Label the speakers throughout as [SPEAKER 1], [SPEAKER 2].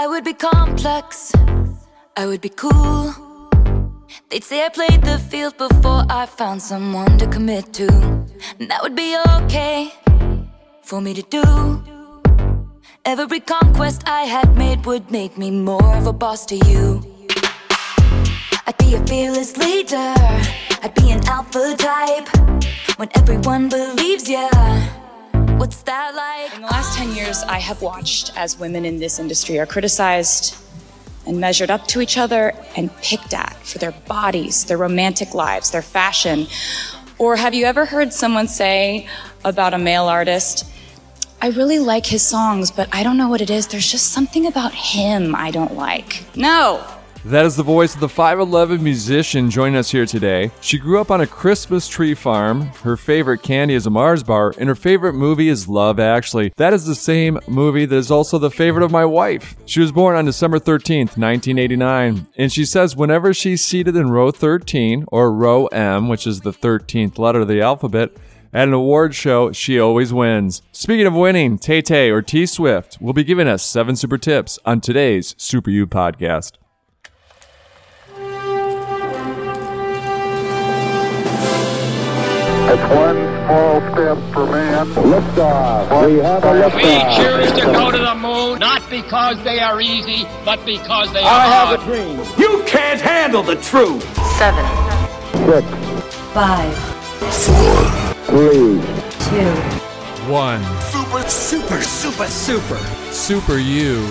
[SPEAKER 1] I would be complex, I would be cool. They'd say I played the field before I found someone to commit to. And that would be okay for me to do. Every conquest I had made would make me more of a boss to you. I'd be a fearless leader, I'd be an alpha type. When everyone believes ya, what's that like?
[SPEAKER 2] In the last 10 years, I have watched as women in this industry are criticized and measured up to each other and picked at for their bodies, their romantic lives, their fashion. Or have you ever heard someone say about a male artist, I really like his songs, but I don't know what it is. There's just something about him I don't like. No,
[SPEAKER 3] That is the voice of the 5'11 musician joining us here today. She grew up on a Christmas tree farm. Her favorite candy is a Mars bar, and her favorite movie is Love Actually. That is the same movie that is also the favorite of my wife. She was born on December 13th, 1989, and she says whenever she's seated in row 13, or row M, which is the 13th letter of the alphabet, at an award show, she always wins. Speaking of winning, Tay Tay or T Swift will be giving us seven super tips on today's Super You podcast.
[SPEAKER 4] It's one small step for man.
[SPEAKER 5] Liftoff. We have a
[SPEAKER 4] giant
[SPEAKER 6] We
[SPEAKER 5] liftoff.
[SPEAKER 6] choose to go to the moon not because they are easy, but because they are
[SPEAKER 5] I have
[SPEAKER 6] hard.
[SPEAKER 5] a dream.
[SPEAKER 7] You can't handle the truth.
[SPEAKER 1] Seven,
[SPEAKER 5] Six,
[SPEAKER 1] five,
[SPEAKER 5] three,
[SPEAKER 1] two,
[SPEAKER 3] One.
[SPEAKER 7] Super, super, super, super.
[SPEAKER 3] Super You.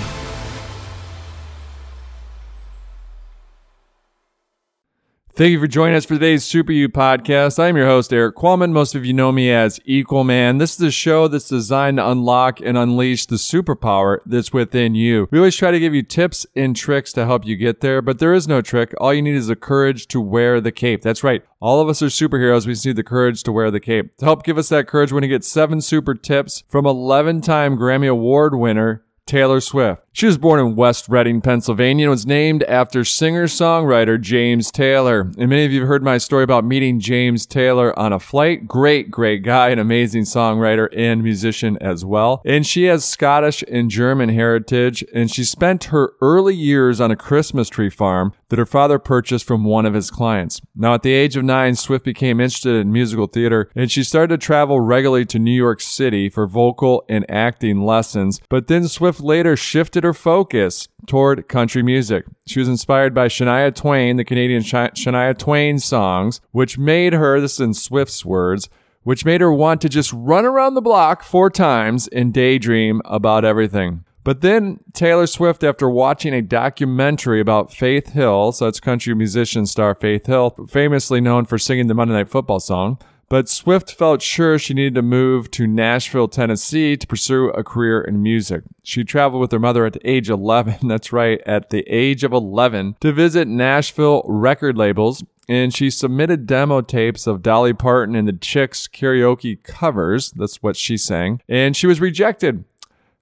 [SPEAKER 3] Thank you for joining us for today's Super You podcast. I'm your host, Erik Qualman. Most of you know me as Equalman. This is a show that's designed to unlock and unleash the superpower that's within you. We always try to give you tips and tricks to help you get there, but there is no trick. All you need is the courage to wear the cape. That's right. All of us are superheroes. We just need the courage to wear the cape. To help give us that courage, we're going to get seven super tips from 11 time Grammy Award winner Taylor Swift. She was born in West Reading, Pennsylvania, and was named after singer-songwriter James Taylor. And many of you have heard my story about meeting James Taylor on a flight. Great, great guy, an amazing songwriter and musician as well. And she has Scottish and German heritage, and she spent her early years on a Christmas tree farm that her father purchased from one of his clients. Now, at the age of nine, Swift became interested in musical theater, and she started to travel regularly to New York City for vocal and acting lessons. But then Swift later shifted her focus toward country music. She was inspired by Shania Twain, the Canadian Sh- Shania Twain songs, which made her, this is in Swift's words, which made her want to just run around the block four times and daydream about everything. But then Taylor Swift, after watching a documentary about Faith Hill, so that's country musician star Faith Hill, famously known for singing the Monday Night Football song, but Swift felt sure she needed to move to Nashville, Tennessee to pursue a career in music. She traveled with her mother at the age of 11, that's right, at the age of 11, to visit Nashville record labels and she submitted demo tapes of Dolly Parton and the Chicks karaoke covers. That's what she sang. And she was rejected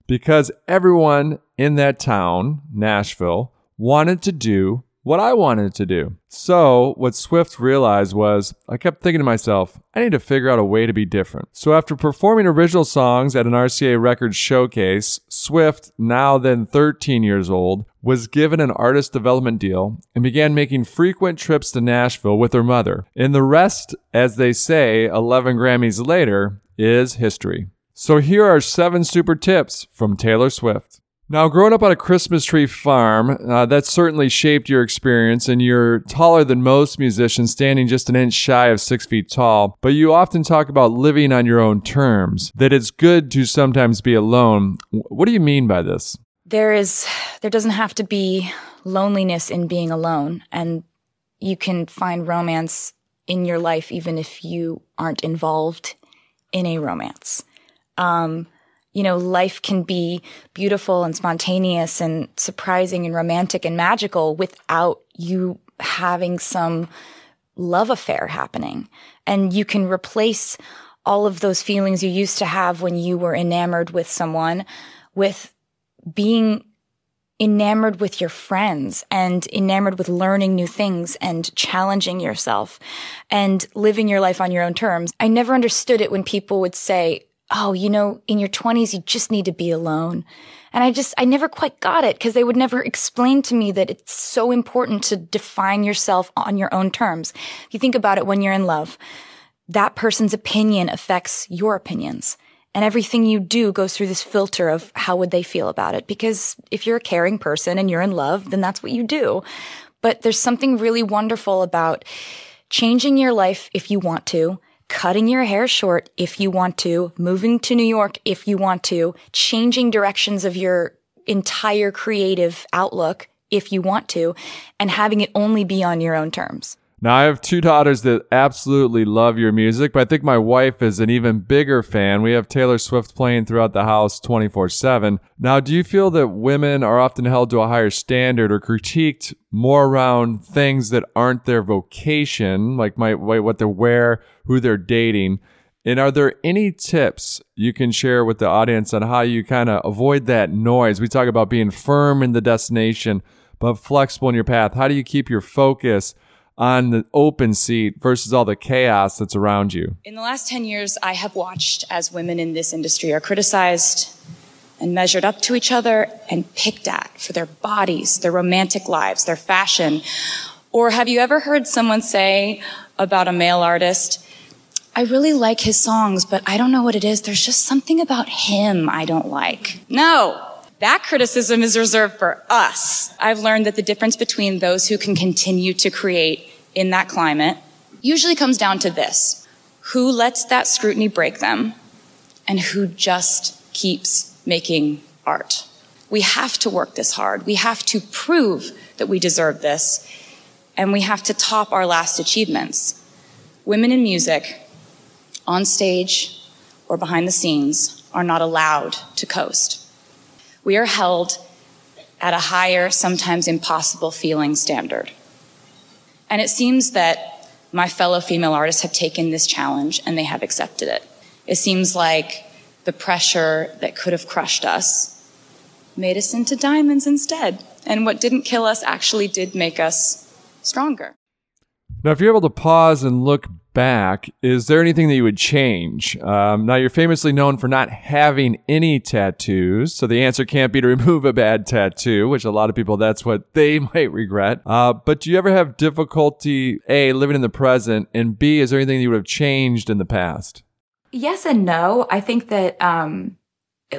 [SPEAKER 3] because everyone in that town, Nashville, wanted to do what I wanted to do. So, what Swift realized was I kept thinking to myself, I need to figure out a way to be different. So, after performing original songs at an RCA Records showcase, Swift, now then 13 years old, was given an artist development deal and began making frequent trips to Nashville with her mother. And the rest, as they say, 11 Grammys later, is history. So here are seven super tips from Taylor Swift. Now, growing up on a Christmas tree farm, uh, that certainly shaped your experience, and you're taller than most musicians, standing just an inch shy of six feet tall. But you often talk about living on your own terms, that it's good to sometimes be alone. What do you mean by this?
[SPEAKER 2] there is there doesn't have to be loneliness in being alone and you can find romance in your life even if you aren't involved in a romance um you know life can be beautiful and spontaneous and surprising and romantic and magical without you having some love affair happening and you can replace all of those feelings you used to have when you were enamored with someone with being enamored with your friends and enamored with learning new things and challenging yourself and living your life on your own terms. I never understood it when people would say, oh, you know, in your 20s, you just need to be alone. And I just, I never quite got it because they would never explain to me that it's so important to define yourself on your own terms. You think about it when you're in love, that person's opinion affects your opinions. And everything you do goes through this filter of how would they feel about it? Because if you're a caring person and you're in love, then that's what you do. But there's something really wonderful about changing your life if you want to, cutting your hair short if you want to, moving to New York if you want to, changing directions of your entire creative outlook if you want to, and having it only be on your own terms.
[SPEAKER 3] Now, I have two daughters that absolutely love your music, but I think my wife is an even bigger fan. We have Taylor Swift playing throughout the house 24 7. Now, do you feel that women are often held to a higher standard or critiqued more around things that aren't their vocation, like my, what they wear, who they're dating? And are there any tips you can share with the audience on how you kind of avoid that noise? We talk about being firm in the destination, but flexible in your path. How do you keep your focus? On the open seat versus all the chaos that's around you?
[SPEAKER 2] In the last 10 years, I have watched as women in this industry are criticized and measured up to each other and picked at for their bodies, their romantic lives, their fashion. Or have you ever heard someone say about a male artist, I really like his songs, but I don't know what it is. There's just something about him I don't like. No, that criticism is reserved for us. I've learned that the difference between those who can continue to create in that climate usually comes down to this. Who lets that scrutiny break them and who just keeps making art. We have to work this hard. We have to prove that we deserve this and we have to top our last achievements. Women in music, on stage or behind the scenes, are not allowed to coast we are held at a higher, sometimes impossible feeling standard. And it seems that my fellow female artists have taken this challenge and they have accepted it. It seems like the pressure that could have crushed us made us into diamonds instead. And what didn't kill us actually did make us stronger.
[SPEAKER 3] Now, if you're able to pause and look back, is there anything that you would change? Um, now, you're famously known for not having any tattoos, so the answer can't be to remove a bad tattoo, which a lot of people, that's what they might regret. Uh, but do you ever have difficulty, A, living in the present, and B, is there anything you would have changed in the past?
[SPEAKER 2] Yes and no. I think that um,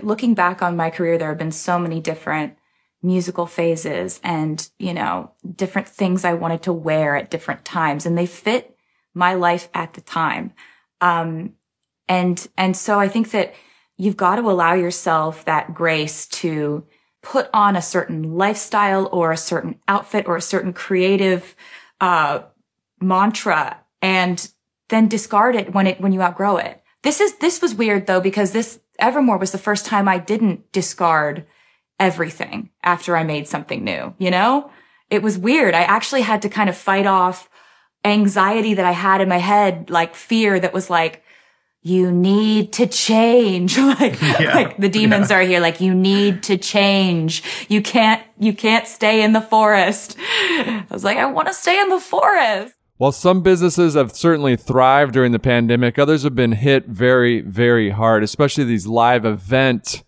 [SPEAKER 2] looking back on my career, there have been so many different musical phases and, you know, different things I wanted to wear at different times, and they fit my life at the time. Um, and, and so I think that you've got to allow yourself that grace to put on a certain lifestyle or a certain outfit or a certain creative, uh, mantra and then discard it when it, when you outgrow it. This is, this was weird though, because this Evermore was the first time I didn't discard everything after I made something new, you know? It was weird. I actually had to kind of fight off anxiety that I had in my head, like fear that was like, you need to change. like, yeah. like the demons yeah. are here. Like you need to change. You can't, you can't stay in the forest. I was like, I want to stay in the forest.
[SPEAKER 3] While some businesses have certainly thrived during the pandemic, others have been hit very, very hard, especially these live event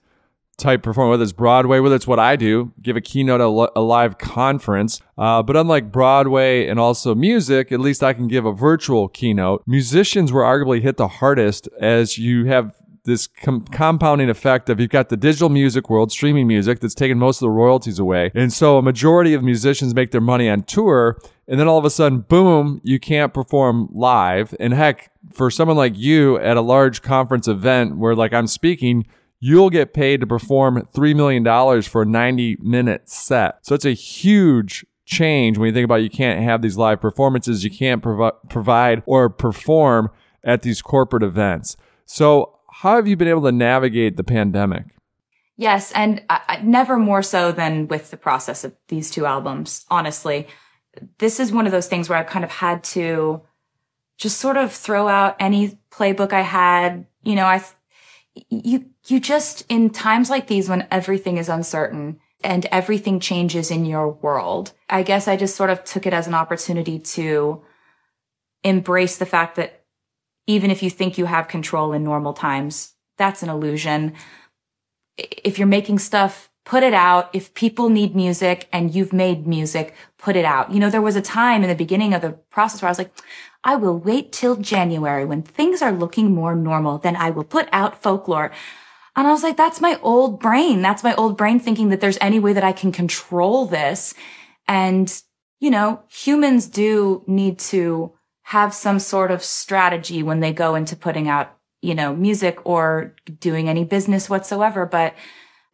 [SPEAKER 3] type performance, whether it's Broadway, whether it's what I do, give a keynote at a live conference. Uh, but unlike Broadway and also music, at least I can give a virtual keynote. Musicians were arguably hit the hardest as you have this com- compounding effect of you've got the digital music world, streaming music, that's taken most of the royalties away. And so a majority of musicians make their money on tour. And then all of a sudden, boom, you can't perform live. And heck, for someone like you at a large conference event where like I'm speaking, you'll get paid to perform $3 million for a 90 minute set. So it's a huge change when you think about you can't have these live performances, you can't provi- provide or perform at these corporate events. So, how have you been able to navigate the pandemic?
[SPEAKER 2] Yes, and I, never more so than with the process of these two albums, honestly. This is one of those things where I've kind of had to just sort of throw out any playbook I had. You know, I you you just in times like these when everything is uncertain and everything changes in your world i guess i just sort of took it as an opportunity to embrace the fact that even if you think you have control in normal times that's an illusion. If you're making stuff, put it out. If people need music and you've made music, put it out. You know, there was a time in the beginning of the process where I was like, I will wait till January when things are looking more normal. Then I will put out folklore. And I was like, that's my old brain. That's my old brain thinking that there's any way that I can control this. And, you know, humans do need to have some sort of strategy when they go into putting out, you know, music or doing any business whatsoever. But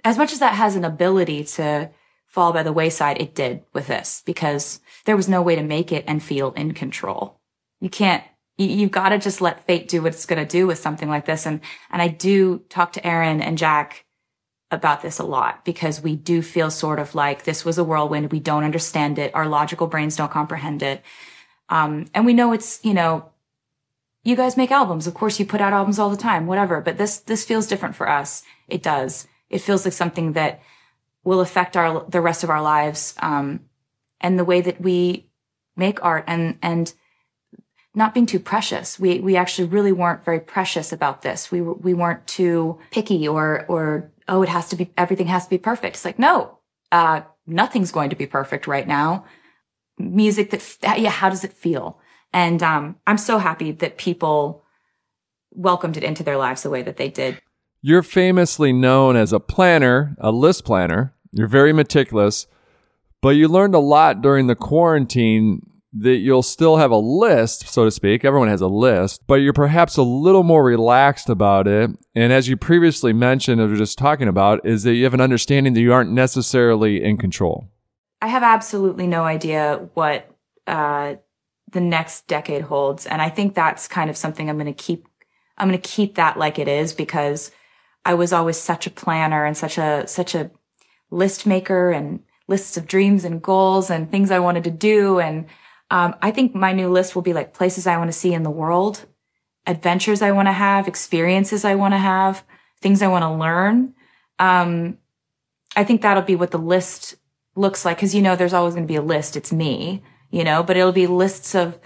[SPEAKER 2] as much as that has an ability to fall by the wayside, it did with this because there was no way to make it and feel in control. You can't, you, you've got to just let fate do what it's going to do with something like this. And, and I do talk to Aaron and Jack about this a lot because we do feel sort of like this was a whirlwind. We don't understand it. Our logical brains don't comprehend it. Um, and we know it's, you know, you guys make albums. Of course, you put out albums all the time, whatever. But this, this feels different for us. It does. It feels like something that will affect our, the rest of our lives. Um, and the way that we make art and, and not being too precious. We, we actually really weren't very precious about this. We, we weren't too picky or, or, oh, it has to be, everything has to be perfect. It's like, no, uh, nothing's going to be perfect right now music that, yeah, how does it feel? And, um, I'm so happy that people welcomed it into their lives the way that they did.
[SPEAKER 3] You're famously known as a planner, a list planner. You're very meticulous, but you learned a lot during the quarantine that you'll still have a list, so to speak. Everyone has a list, but you're perhaps a little more relaxed about it. And as you previously mentioned, or we just talking about, is that you have an understanding that you aren't necessarily in control.
[SPEAKER 2] I have absolutely no idea what uh, the next decade holds, and I think that's kind of something I'm going to keep. I'm going to keep that like it is because I was always such a planner and such a such a list maker and lists of dreams and goals and things I wanted to do. And um, I think my new list will be like places I want to see in the world, adventures I want to have, experiences I want to have, things I want to learn. Um, I think that'll be what the list looks like because you know there's always going to be a list it's me you know but it'll be lists of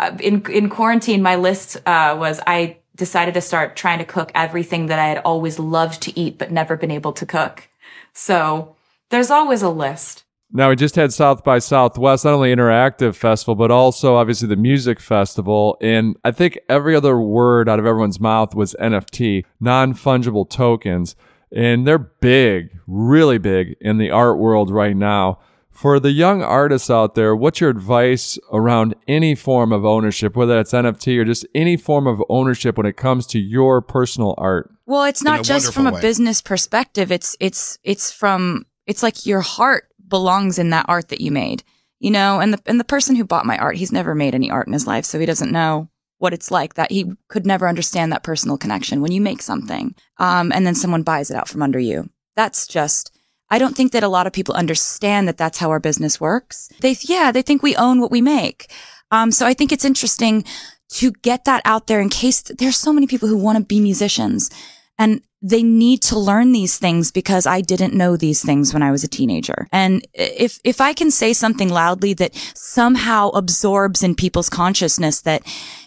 [SPEAKER 2] uh, in in quarantine my list uh, was i decided to start trying to cook everything that i had always loved to eat but never been able to cook so there's always a list
[SPEAKER 3] now we just had South by Southwest, not only interactive festival, but also obviously the music festival. And I think every other word out of everyone's mouth was NFT, non fungible tokens and they're big, really big in the art world right now. For the young artists out there, what's your advice around any form of ownership, whether it's NFT or just any form of ownership when it comes to your personal art?
[SPEAKER 2] Well, it's not just from a business perspective. It's it's it's from it's like your heart belongs in that art that you made. You know, and the and the person who bought my art, he's never made any art in his life, so he doesn't know what it's like that he could never understand that personal connection when you make something um, and then someone buys it out from under you that's just i don't think that a lot of people understand that that's how our business works they yeah they think we own what we make um, so i think it's interesting to get that out there in case there's so many people who want to be musicians and they need to learn these things because I didn't know these things when I was a teenager. And if, if I can say something loudly that somehow absorbs in people's consciousness that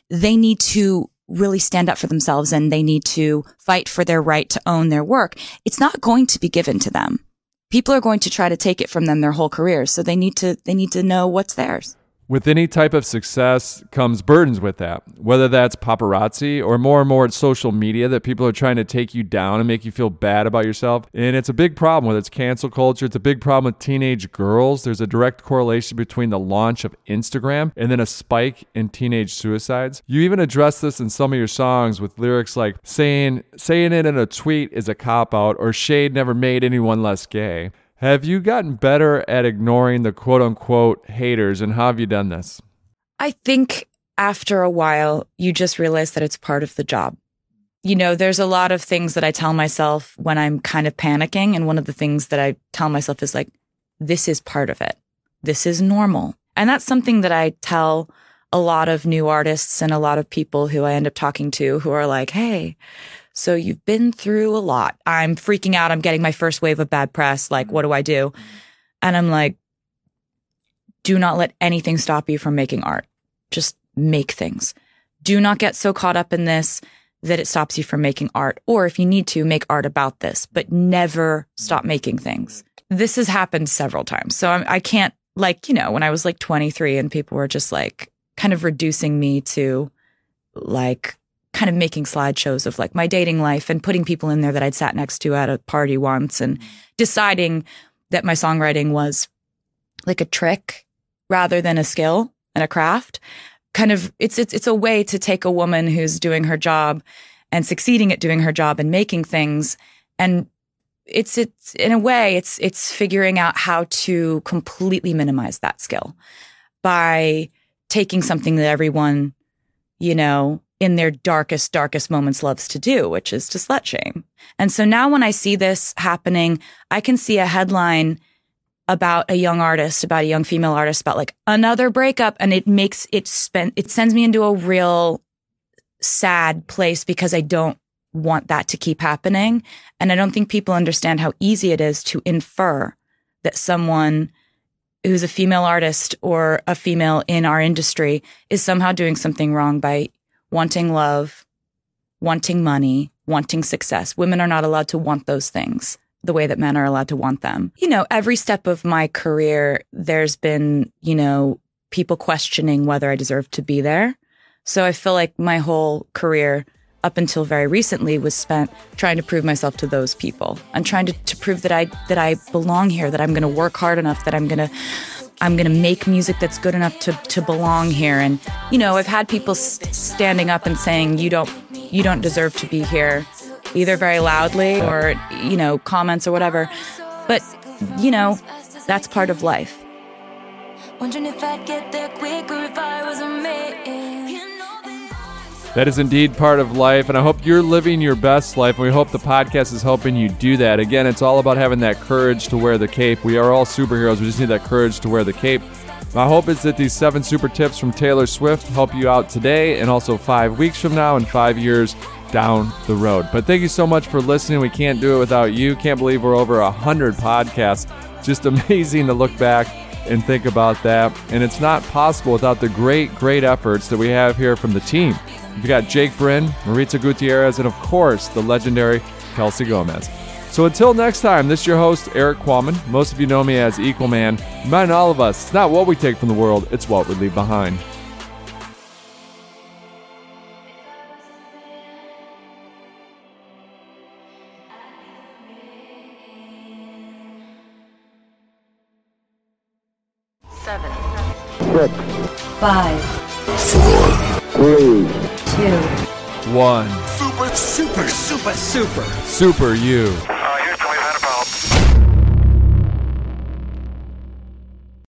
[SPEAKER 2] they need to really stand up for themselves and they need to fight for their right to own their work. It's not going to be given to them. People are going to try to take it from them their whole careers. So they need to, they need to know what's theirs.
[SPEAKER 3] With any type of success comes burdens with that, whether that's paparazzi or more and more it's social media that people are trying to take you down and make you feel bad about yourself. And it's a big problem whether it's cancel culture. It's a big problem with teenage girls. There's a direct correlation between the launch of Instagram and then a spike in teenage suicides. You even address this in some of your songs with lyrics like saying saying it in a tweet is a cop out or shade never made anyone less gay. Have you gotten better at ignoring the quote unquote haters and how have you done this?
[SPEAKER 2] I think after a while, you just realize that it's part of the job. You know, there's a lot of things that I tell myself when I'm kind of panicking. And one of the things that I tell myself is like, this is part of it. This is normal. And that's something that I tell a lot of new artists and a lot of people who I end up talking to who are like, Hey, so you've been through a lot. I'm freaking out. I'm getting my first wave of bad press. Like, what do I do? And I'm like, do not let anything stop you from making art. Just make things. Do not get so caught up in this that it stops you from making art. Or if you need to, make art about this, but never stop making things. This has happened several times. So I'm, I can't, like, you know, when I was like 23 and people were just like kind of reducing me to like kind of making slideshows of like my dating life and putting people in there that I'd sat next to at a party once and mm-hmm. deciding that my songwriting was like a trick rather than a skill and a craft. Kind of it's it's it's a way to take a woman who's doing her job and succeeding at doing her job and making things. And it's it's in a way it's it's figuring out how to completely minimize that skill by taking something that everyone you know in their darkest darkest moments loves to do which is to slut shame and so now when i see this happening i can see a headline about a young artist, about a young female artist, about like another breakup. And it makes it spend, it sends me into a real sad place because I don't want that to keep happening. And I don't think people understand how easy it is to infer that someone who's a female artist or a female in our industry is somehow doing something wrong by wanting love, wanting money, wanting success. Women are not allowed to want those things the way that men are allowed to want them. You know, every step of my career, there's been, you know, people questioning whether I deserve to be there. So I feel like my whole career up until very recently was spent trying to prove myself to those people and trying to, to prove that I that I belong here, that I'm to work hard enough, that I'm to I'm going to make music that's good enough to to belong here. And you know, I've had people s- standing up and saying you don't you don't deserve to be here either very loudly or, you know, comments or whatever. But, you know, that's part of life.
[SPEAKER 1] Wondering if I'd get there quicker if I was a man.
[SPEAKER 3] That is indeed part of life, and I hope you're living your best life, and we hope the podcast is helping you do that. Again, it's all about having that courage to wear the cape. We are all superheroes, we just need that courage to wear the cape. My hope is that these seven super tips from Taylor Swift help you out today and also five weeks from now and five years down the road. But thank you so much for listening. We can't do it without you. Can't believe we're over a hundred podcasts. Just amazing to look back and think about that. And it's not possible without the great, great efforts that we have here from the team. We've got Jake Bryn, Maritza Gutierrez, and of course, the legendary Kelsey Gomez. So until next time, this is your host, Erik Qualman. Most of you know me as Equalman. Remind all of us, it's not what we take from the world, it's what we leave behind.
[SPEAKER 2] Seven,
[SPEAKER 5] six,
[SPEAKER 2] five,
[SPEAKER 3] One.
[SPEAKER 7] Super, super, super, super.
[SPEAKER 3] Super you.